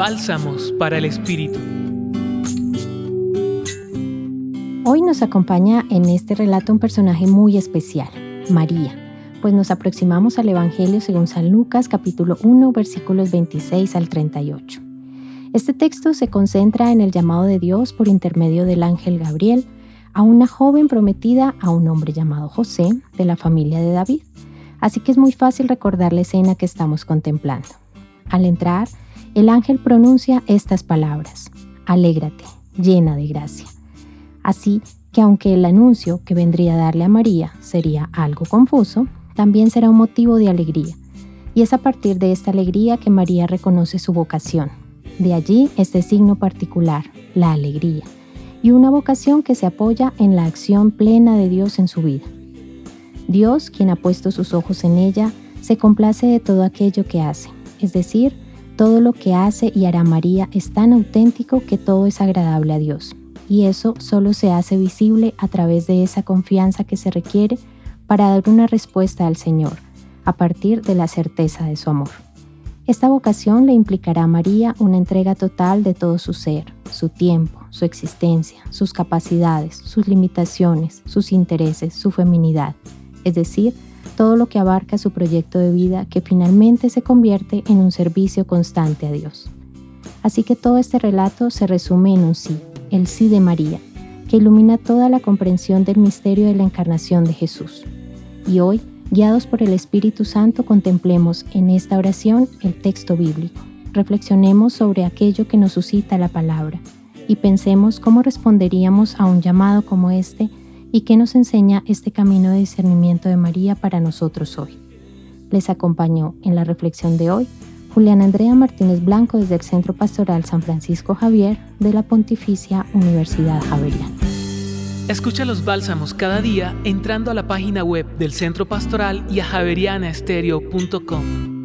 Bálsamos para el Espíritu. Hoy nos acompaña en este relato un personaje muy especial, María, pues nos aproximamos al Evangelio según San Lucas capítulo 1 versículos 26 al 38. Este texto se concentra en el llamado de Dios por intermedio del ángel Gabriel a una joven prometida a un hombre llamado José de la familia de David. Así que es muy fácil recordar la escena que estamos contemplando. Al entrar, el ángel pronuncia estas palabras, Alégrate, llena de gracia. Así que aunque el anuncio que vendría a darle a María sería algo confuso, también será un motivo de alegría. Y es a partir de esta alegría que María reconoce su vocación. De allí este signo particular, la alegría, y una vocación que se apoya en la acción plena de Dios en su vida. Dios, quien ha puesto sus ojos en ella, se complace de todo aquello que hace, es decir, todo lo que hace y hará María es tan auténtico que todo es agradable a Dios. Y eso solo se hace visible a través de esa confianza que se requiere para dar una respuesta al Señor, a partir de la certeza de su amor. Esta vocación le implicará a María una entrega total de todo su ser, su tiempo, su existencia, sus capacidades, sus limitaciones, sus intereses, su feminidad, es decir, todo lo que abarca su proyecto de vida que finalmente se convierte en un servicio constante a Dios. Así que todo este relato se resume en un sí, el sí de María, que ilumina toda la comprensión del misterio de la encarnación de Jesús. Y hoy, guiados por el Espíritu Santo, contemplemos en esta oración el texto bíblico. Reflexionemos sobre aquello que nos suscita la palabra y pensemos cómo responderíamos a un llamado como este y qué nos enseña este camino de discernimiento de María para nosotros hoy. Les acompañó en la reflexión de hoy Julián Andrea Martínez Blanco desde el Centro Pastoral San Francisco Javier de la Pontificia Universidad Javeriana. Escucha los bálsamos cada día entrando a la página web del Centro Pastoral y a javerianaestereo.com.